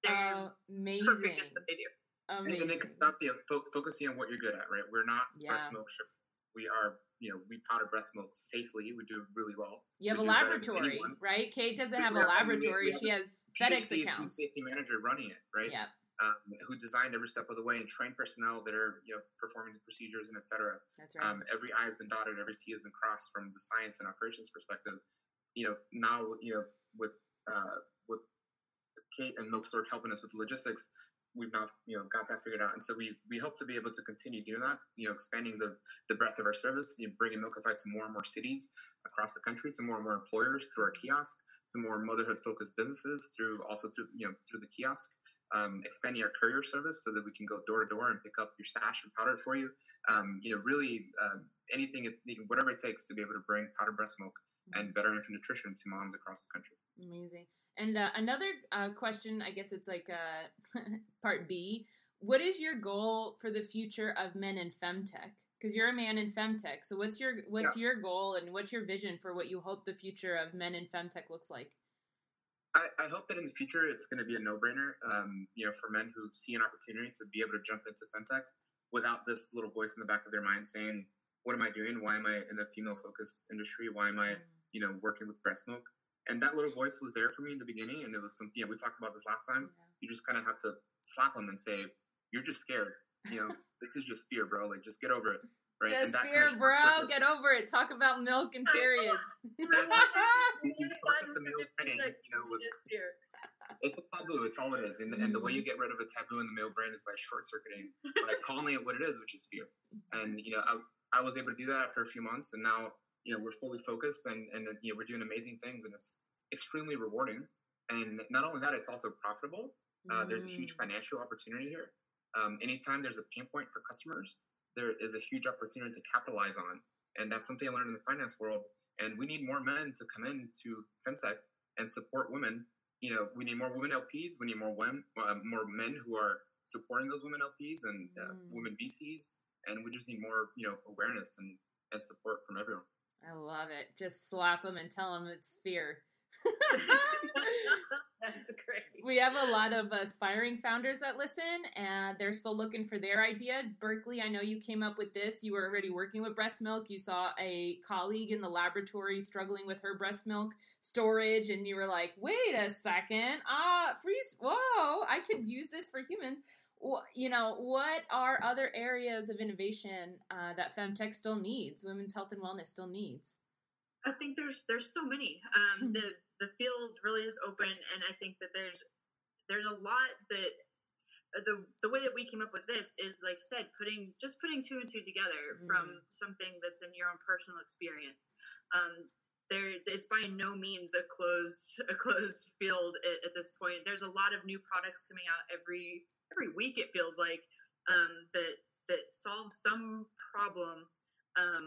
Speaker 2: they're
Speaker 1: amazing.
Speaker 2: perfect at what they do.
Speaker 1: Amazing.
Speaker 4: And, then it comes down to fo- focusing on what you're good at, right? We're not yeah. breast milk shipping. We are you know, we powder breast milk safely. We do really well.
Speaker 1: You have we a laboratory, right? Kate doesn't have a laboratory. she has FedEx PhD accounts.
Speaker 4: safety manager running it, right?
Speaker 1: Yeah.
Speaker 4: Um, who designed every step of the way and trained personnel that are you know performing the procedures and etc.
Speaker 1: That's right.
Speaker 4: Um, every I has been dotted, every T has been crossed from the science and operations perspective. You know now you know with uh, with Kate and Milk Stork helping us with logistics, we've not you know got that figured out. And so we we hope to be able to continue doing that you know expanding the the breadth of our service you know, bringing milkify to more and more cities across the country to more and more employers through our kiosk to more motherhood focused businesses through also through you know through the kiosk um, expanding our courier service so that we can go door to door and pick up your stash and powder it for you. Um, you know really uh, anything whatever it takes to be able to bring powdered breast milk and better infant nutrition to moms across the country.
Speaker 1: Amazing and uh, another uh, question, I guess it's like uh, part B. What is your goal for the future of men in femtech? Because you're a man in femtech, so what's your what's yeah. your goal and what's your vision for what you hope the future of men in femtech looks like?
Speaker 4: I, I hope that in the future it's going to be a no-brainer. Um, you know, for men who see an opportunity to be able to jump into femtech without this little voice in the back of their mind saying, "What am I doing? Why am I in the female-focused industry? Why am I, mm. you know, working with breast milk?" And that little voice was there for me in the beginning, and it was something. we talked about this last time. Yeah. You just kind of have to slap them and say, "You're just scared. You know, this is just fear, bro. Like, just get over it." Right?
Speaker 1: Just fear, kind of bro. Get over it. Talk about milk and periods.
Speaker 4: you the male brain, you know, with, it's a taboo. It's all it is. And, and the way you get rid of a taboo in the male brain is by short circuiting, by calling it what it is, which is fear. And you know, I, I was able to do that after a few months, and now you know we're fully focused and and you know we're doing amazing things and it's extremely rewarding. And not only that it's also profitable. Uh, there's a huge mm. financial opportunity here. Um, anytime there's a pain point for customers there is a huge opportunity to capitalize on. And that's something i learned in the finance world. And we need more men to come into femtech and support women. You know we need more women lps we need more women uh, more men who are supporting those women lps and uh, mm. women vcs and we just need more you know awareness and, and support from everyone
Speaker 1: I love it. Just slap them and tell them it's fear.
Speaker 3: That's great.
Speaker 1: We have a lot of aspiring founders that listen, and they're still looking for their idea. Berkley, I know you came up with this. You were already working with breast milk. You saw a colleague in the laboratory struggling with her breast milk storage, and you were like, "Wait a second, ah, freeze! Whoa, I could use this for humans." You know, what are other areas of innovation uh, that femtech still needs, women's health and wellness still needs?
Speaker 2: I think there's there's so many. Um, hmm. the the field really is open, and I think that there's there's a lot that uh, the the way that we came up with this is like I said, putting just putting two and two together mm. from something that's in your own personal experience. Um, there, it's by no means a closed a closed field at, at this point. There's a lot of new products coming out every every week it feels like um, that that solves some problem um,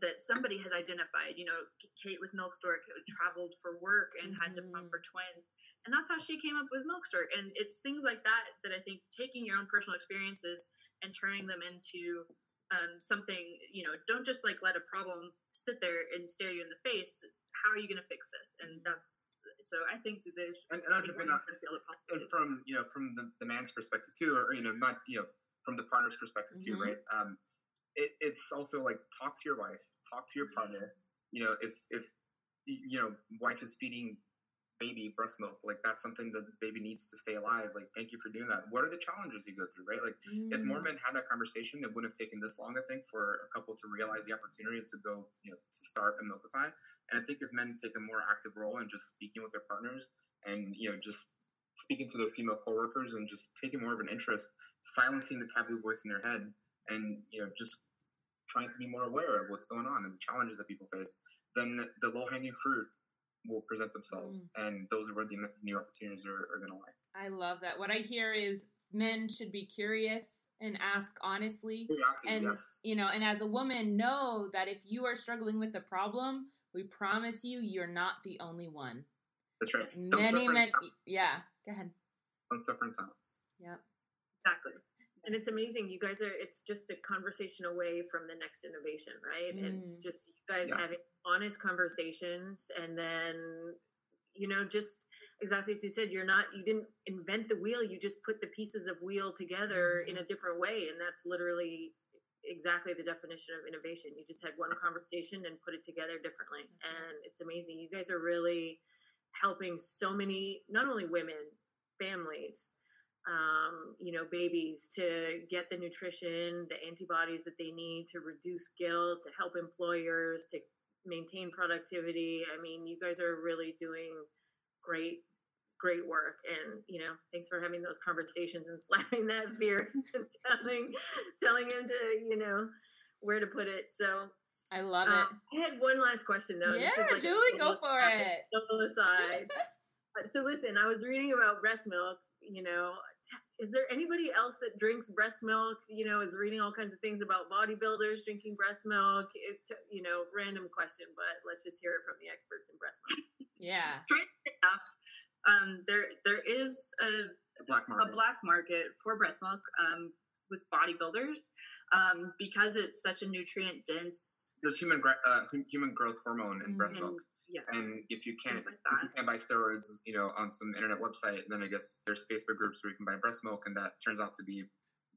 Speaker 2: that somebody has identified. You know, Kate with Milk Stork traveled for work and mm-hmm. had to pump for mm-hmm. twins, and that's how she came up with Milk Stork. And it's things like that that I think taking your own personal experiences and turning them into um, something. You know, don't just like let a problem sit there and stare you in the face. It's, how are you going to fix this? And that's so I think that there's
Speaker 4: and, and I'll jump in on, from you know from the, the man's perspective too, or you know not you know from the partner's perspective too, mm-hmm. right? Um, it, it's also like talk to your wife, talk to your partner. You know, if if you know wife is feeding baby breast milk like that's something that the baby needs to stay alive like thank you for doing that. What are the challenges you go through right? Like mm. if more men had that conversation it wouldn't have taken this long i think for a couple to realize the opportunity to go you know to start a milkify and i think if men take a more active role in just speaking with their partners and you know just speaking to their female coworkers and just taking more of an interest silencing the taboo voice in their head and you know just trying to be more aware of what's going on and the challenges that people face then the low hanging fruit will present themselves, mm. and those are where the new opportunities are, are going to lie.
Speaker 1: I love that. What I hear is men should be curious and ask honestly, Curiosity, and yes. you know, and as a woman, know that if you are struggling with the problem, we promise you, you're not the only one.
Speaker 4: That's right.
Speaker 1: Many men, yeah. Go ahead.
Speaker 4: Don't suffer in silence.
Speaker 1: Yep.
Speaker 3: Exactly and it's amazing you guys are it's just a conversation away from the next innovation right mm. and it's just you guys yeah. having honest conversations and then you know just exactly as you said you're not you didn't invent the wheel you just put the pieces of wheel together in a different way and that's literally exactly the definition of innovation you just had one conversation and put it together differently mm-hmm. and it's amazing you guys are really helping so many not only women families um, you know, babies to get the nutrition, the antibodies that they need to reduce guilt, to help employers, to maintain productivity. I mean, you guys are really doing great, great work. And, you know, thanks for having those conversations and slapping that fear and telling, telling him to, you know, where to put it. So
Speaker 1: I love um,
Speaker 3: it. I had one last question though.
Speaker 1: Yeah, like Julie, go for it.
Speaker 3: Aside. so listen, I was reading about breast milk you know is there anybody else that drinks breast milk you know is reading all kinds of things about bodybuilders drinking breast milk it, you know random question but let's just hear it from the experts in breast milk
Speaker 1: yeah
Speaker 2: straight enough um, there there is a,
Speaker 4: a, black market.
Speaker 2: a black market for breast milk um, with bodybuilders um, because it's such a nutrient dense
Speaker 4: there's human uh, human growth hormone in breast mm-hmm. milk
Speaker 2: yeah.
Speaker 4: And if you can't like if you can't buy steroids, you know, on some internet website, then I guess there's Facebook groups where you can buy breast milk, and that turns out to be,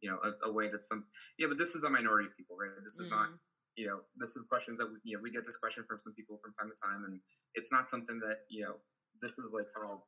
Speaker 4: you know, a, a way that some yeah, but this is a minority of people, right? This is mm. not you know, this is questions that we, you know we get this question from some people from time to time, and it's not something that you know this is like how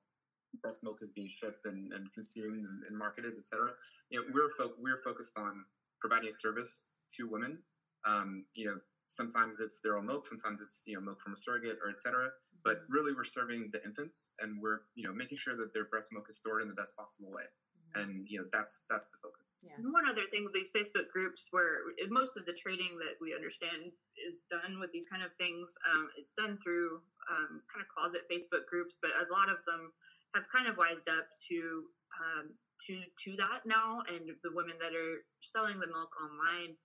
Speaker 4: breast milk is being shipped and, and consumed and, and marketed, etc. You know, we're fo- we're focused on providing a service to women. Um, you know, sometimes it's their own milk, sometimes it's you know milk from a surrogate or etc. But mm-hmm. really, we're serving the infants, and we're you know making sure that their breast milk is stored in the best possible way. Mm-hmm. And you know that's that's the focus.
Speaker 2: Yeah. One other thing with these Facebook groups, where most of the trading that we understand is done with these kind of things, um, is done through um, kind of closet Facebook groups, but a lot of them have kind of wised up to um, to to that now, and the women that are selling the milk online,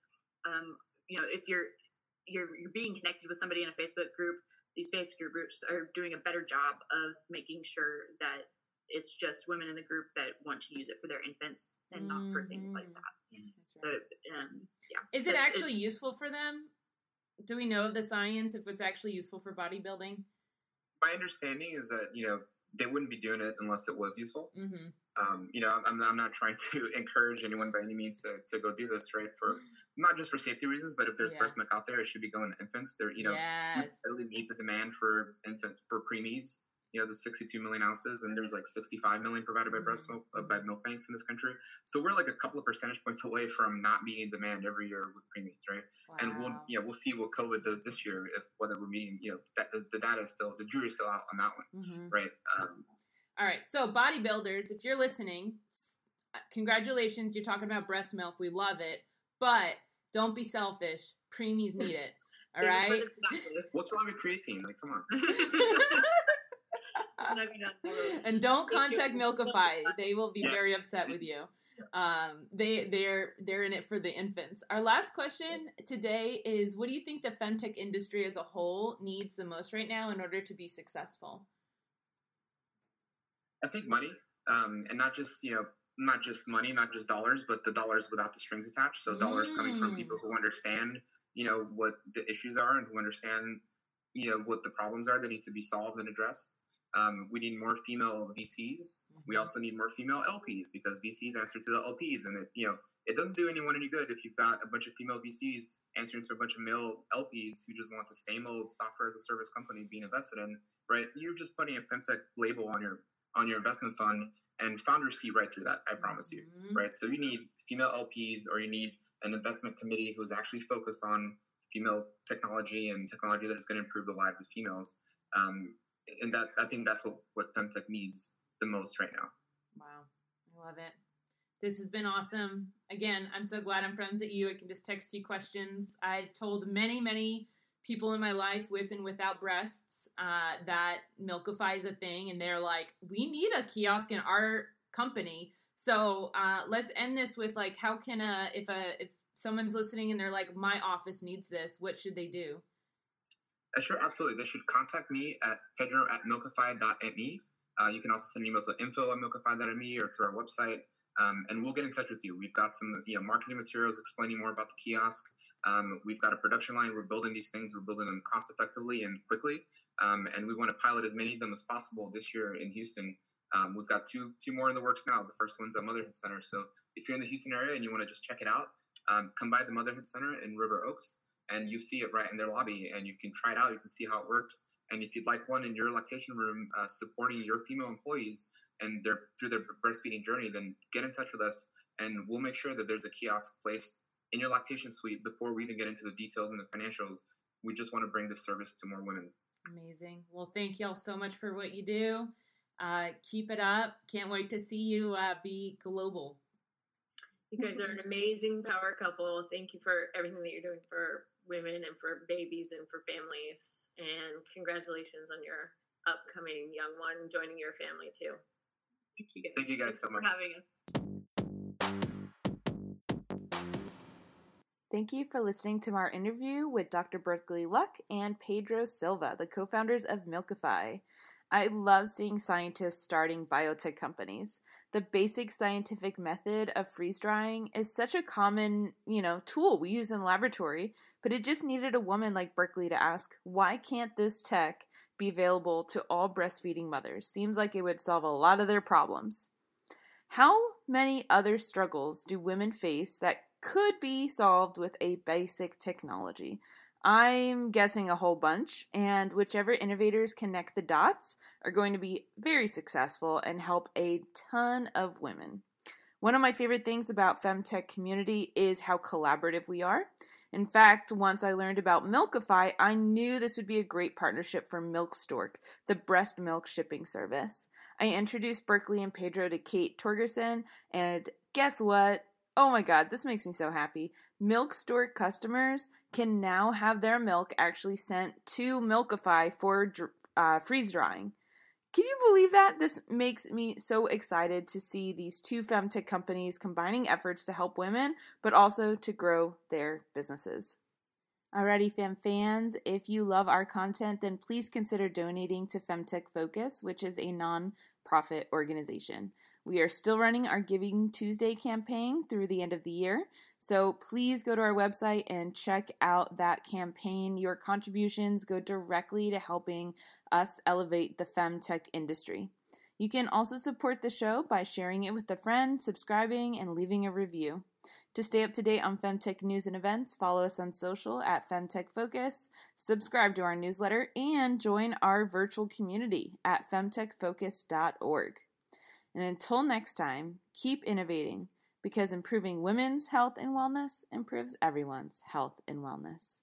Speaker 2: um, you know, if you're you're you're being connected with somebody in a Facebook group, these Facebook groups are doing a better job of making sure that it's just women in the group that want to use it for their infants and mm-hmm. not for things like that. Mm-hmm. Right. um, yeah.
Speaker 1: Is it actually useful for them? Do we know the science if it's actually useful for bodybuilding?
Speaker 4: My understanding is that you know they wouldn't be doing it unless it was useful.
Speaker 1: Mm-hmm.
Speaker 4: Um, you know, I'm, I'm not trying to encourage anyone by any means to, to go do this, right? For not just for safety reasons, but if there's yeah. breast milk out there, it should be going to infants. There, you know,
Speaker 1: yes.
Speaker 4: really meet the demand for infant for preemies you know, the 62 million ounces, and there's like 65 million provided by breast milk uh, by milk banks in this country. So we're like a couple of percentage points away from not meeting demand every year with preemies, right? Wow. And we'll, you know, we'll see what COVID does this year if whether we're meeting, you know, that, the, the data is still the jury's still out on that one, mm-hmm. right? Um,
Speaker 1: All right, so bodybuilders, if you're listening, uh, congratulations, you're talking about breast milk. We love it, but don't be selfish. Preemies need it. All right.
Speaker 4: What's wrong with creatine? Like, come on.
Speaker 1: and don't contact Milkify. They will be very upset with you. Um, they they're they're in it for the infants. Our last question today is: What do you think the femtech industry as a whole needs the most right now in order to be successful?
Speaker 4: I think money, um, and not just you know not just money, not just dollars, but the dollars without the strings attached. So dollars mm. coming from people who understand you know what the issues are and who understand you know what the problems are that need to be solved and addressed Um, we need more female VCs. We
Speaker 1: Mm-hmm.
Speaker 4: also need more female LPs because VCs answer to the LPs, and it, you know it doesn't do anyone any good if you've got a bunch of female VCs answering to a bunch of male LPs who just want the same old software as a service company being invested in. Right? You're just putting a femtech label on your on your investment fund, and founders see right through that. I promise you.
Speaker 1: Mhm.
Speaker 4: Right? So you need female LPs, or you need an investment committee who's actually focused on female technology and technology that is going to improve the lives of females. Um, and that I think that's what, what femtech needs the most right now.
Speaker 1: Wow. I love it. This has been awesome. Again, I'm so glad I'm friends with you. I can just text you questions. I've told many, many people in my life with and without breasts uh, that Milkify is a thing, and they're like, we need a kiosk in our company. So uh, let's end this with like, how can a if a if someone's listening and they're like, my office needs this, what should they do?
Speaker 4: Uh, sure, absolutely. They should contact me at pedro at milkify.me. Uh, you can also send an email to info at milkify.me or through our website, um, and we'll get in touch with you. We've got some you know, marketing materials explaining more about the kiosk. Um, we've got a production line. We're building these things. We're building them cost effectively and quickly, um, and we want to pilot as many of them as possible this year in Houston. Um, we've got two two more in the works now. The first one's at Motherhood Center. So if you're in the Houston area and you want to just check it out, um, come by the Motherhood Center in River Oaks, and you see it right in their lobby, and you can try it out. You can see how it works. And if you'd like one in your lactation room, uh, supporting your female employees and their through their breastfeeding journey, then get in touch with us, and we'll make sure that there's a kiosk placed in your lactation suite before we even get into the details and the financials. We just want to bring this service to more women.
Speaker 1: Amazing. Well, thank y'all so much for what you do. Uh, keep it up. Can't wait to see you uh, be global.
Speaker 3: You guys are an amazing power couple. Thank you for everything that you're doing for women and for babies and for families. And congratulations on your upcoming young one joining your family too.
Speaker 2: Thank you guys.
Speaker 4: Thank you guys so much for
Speaker 2: having us.
Speaker 1: Thank you for listening to our interview with Dr. Berkley Luck and Pedro Silva, the co founders of Milkify. I love seeing scientists starting biotech companies. The basic scientific method of freeze drying is such a common, you know, tool we use in the laboratory, but it just needed a woman like Berkley to ask, why can't this tech be available to all breastfeeding mothers? Seems like it would solve a lot of their problems. How many other struggles do women face that could be solved with a basic technology? I'm guessing a whole bunch, and whichever innovators connect the dots are going to be very successful and help a ton of women. One of my favorite things about femtech community is how collaborative we are. In fact, once I learned about Milkify, I knew this would be a great partnership for Milk Stork, the breast milk shipping service. I introduced Berkley and Pedro to Kate Torgerson, and guess what? Oh my god, this makes me so happy. Milk Stork customers can now have their milk actually sent to Milkify for uh, freeze drying. Can you believe that? This makes me so excited to see these two femtech companies combining efforts to help women, but also to grow their businesses. Alrighty, fem fans, if you love our content, then please consider donating to Femtech Focus, which is a non profit organization. We are still running our Giving Tuesday campaign through the end of the year. So please go to our website and check out that campaign. Your contributions go directly to helping us elevate the femtech industry. You can also support the show by sharing it with a friend, subscribing, and leaving a review. To stay up to date on Femtech news and events, follow us on social at Femtech Focus, subscribe to our newsletter, and join our virtual community at femtechfocus.org. And until next time, keep innovating because improving women's health and wellness improves everyone's health and wellness.